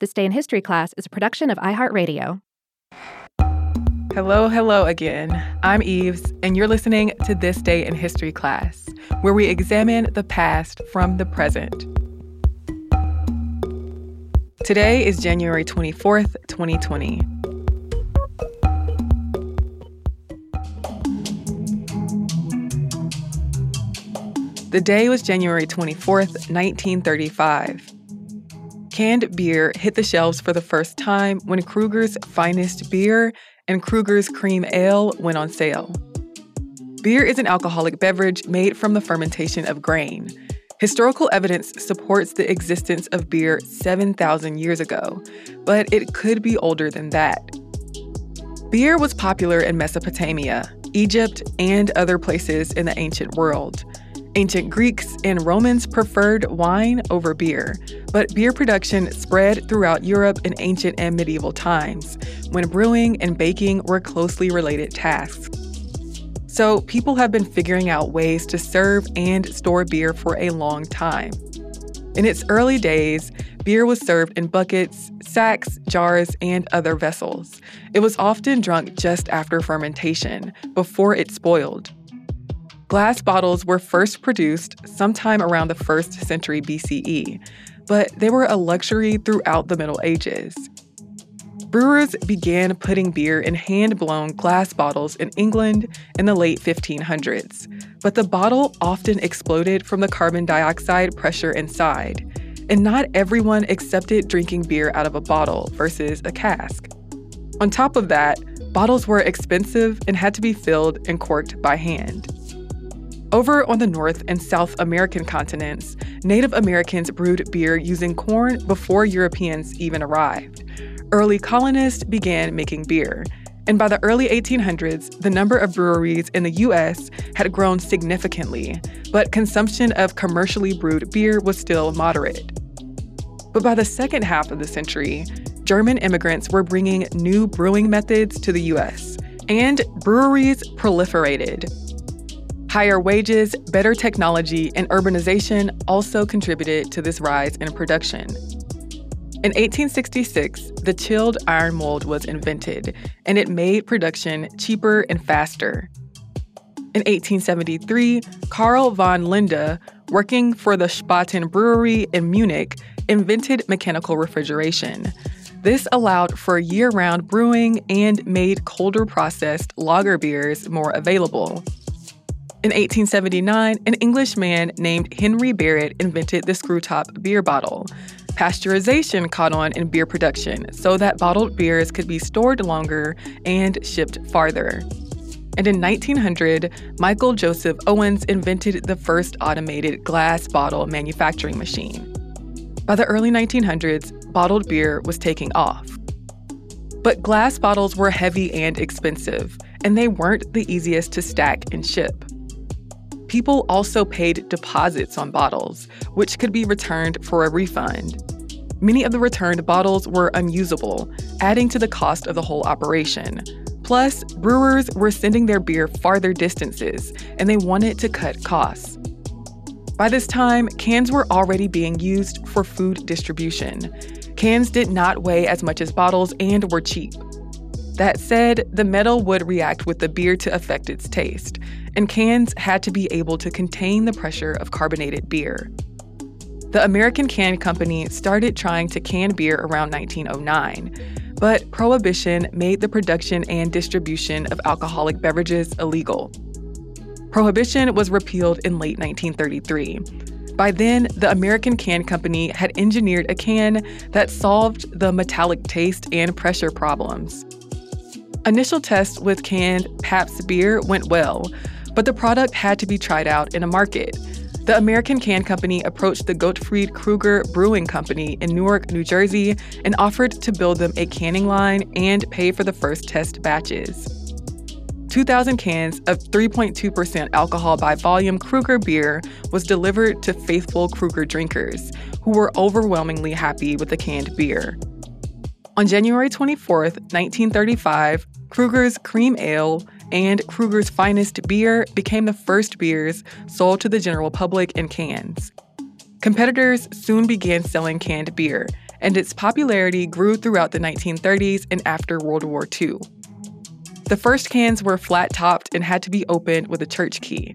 This Day in History class is a production of iHeartRadio. Hello, hello again. I'm Eves, and you're listening to This Day in History class, where we examine the past from the present. Today is January 24th, 2020. The day was January 24th, 1935. Canned beer hit the shelves for the first time when Krueger's Finest Beer and Krueger's Cream Ale went on sale. Beer is an alcoholic beverage made from the fermentation of grain. Historical evidence supports the existence of beer 7,000 years ago, but it could be older than that. Beer was popular in Mesopotamia, Egypt, and other places in the ancient world. Ancient Greeks and Romans preferred wine over beer, but beer production spread throughout Europe in ancient and medieval times, when brewing and baking were closely related tasks. So, people have been figuring out ways to serve and store beer for a long time. In its early days, beer was served in buckets, sacks, jars, and other vessels. It was often drunk just after fermentation, before it spoiled. Glass bottles were first produced sometime around the 1st century BCE, but they were a luxury throughout the Middle Ages. Brewers began putting beer in hand blown glass bottles in England in the late 1500s, but the bottle often exploded from the carbon dioxide pressure inside, and not everyone accepted drinking beer out of a bottle versus a cask. On top of that, bottles were expensive and had to be filled and corked by hand. Over on the North and South American continents, Native Americans brewed beer using corn before Europeans even arrived. Early colonists began making beer, and by the early 1800s, the number of breweries in the US had grown significantly, but consumption of commercially brewed beer was still moderate. But by the second half of the century, German immigrants were bringing new brewing methods to the US, and breweries proliferated. Higher wages, better technology, and urbanization also contributed to this rise in production. In 1866, the chilled iron mold was invented, and it made production cheaper and faster. In 1873, Karl von Linde, working for the Spaten Brewery in Munich, invented mechanical refrigeration. This allowed for year round brewing and made colder processed lager beers more available. In 1879, an Englishman named Henry Barrett invented the screw top beer bottle. Pasteurization caught on in beer production so that bottled beers could be stored longer and shipped farther. And in 1900, Michael Joseph Owens invented the first automated glass bottle manufacturing machine. By the early 1900s, bottled beer was taking off. But glass bottles were heavy and expensive, and they weren't the easiest to stack and ship. People also paid deposits on bottles, which could be returned for a refund. Many of the returned bottles were unusable, adding to the cost of the whole operation. Plus, brewers were sending their beer farther distances, and they wanted to cut costs. By this time, cans were already being used for food distribution. Cans did not weigh as much as bottles and were cheap. That said, the metal would react with the beer to affect its taste, and cans had to be able to contain the pressure of carbonated beer. The American Can Company started trying to can beer around 1909, but prohibition made the production and distribution of alcoholic beverages illegal. Prohibition was repealed in late 1933. By then, the American Can Company had engineered a can that solved the metallic taste and pressure problems. Initial tests with canned Pabst beer went well, but the product had to be tried out in a market. The American Can Company approached the Gottfried Krueger Brewing Company in Newark, New Jersey, and offered to build them a canning line and pay for the first test batches. 2,000 cans of 3.2% alcohol by volume Krueger beer was delivered to faithful Krueger drinkers, who were overwhelmingly happy with the canned beer. On January 24, 1935, Krueger's Cream Ale and Krueger's Finest Beer became the first beers sold to the general public in cans. Competitors soon began selling canned beer, and its popularity grew throughout the 1930s and after World War II. The first cans were flat topped and had to be opened with a church key.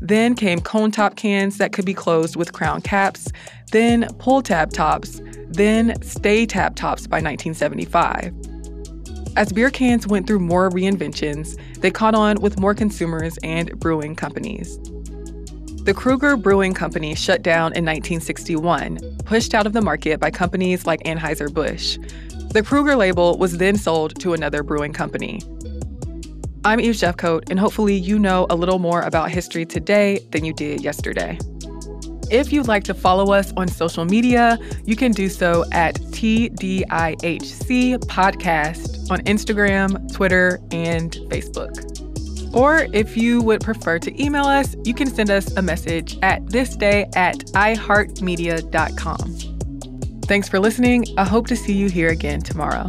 Then came cone top cans that could be closed with crown caps, then pull tab tops, then stay tab tops by 1975. As beer cans went through more reinventions, they caught on with more consumers and brewing companies. The Krueger Brewing Company shut down in 1961, pushed out of the market by companies like Anheuser-Busch. The Krueger label was then sold to another brewing company. I'm Eve Jeffcoat, and hopefully you know a little more about history today than you did yesterday. If you'd like to follow us on social media, you can do so at TDIHC Podcast on Instagram, Twitter, and Facebook. Or if you would prefer to email us, you can send us a message at thisday at iheartmedia.com. Thanks for listening. I hope to see you here again tomorrow.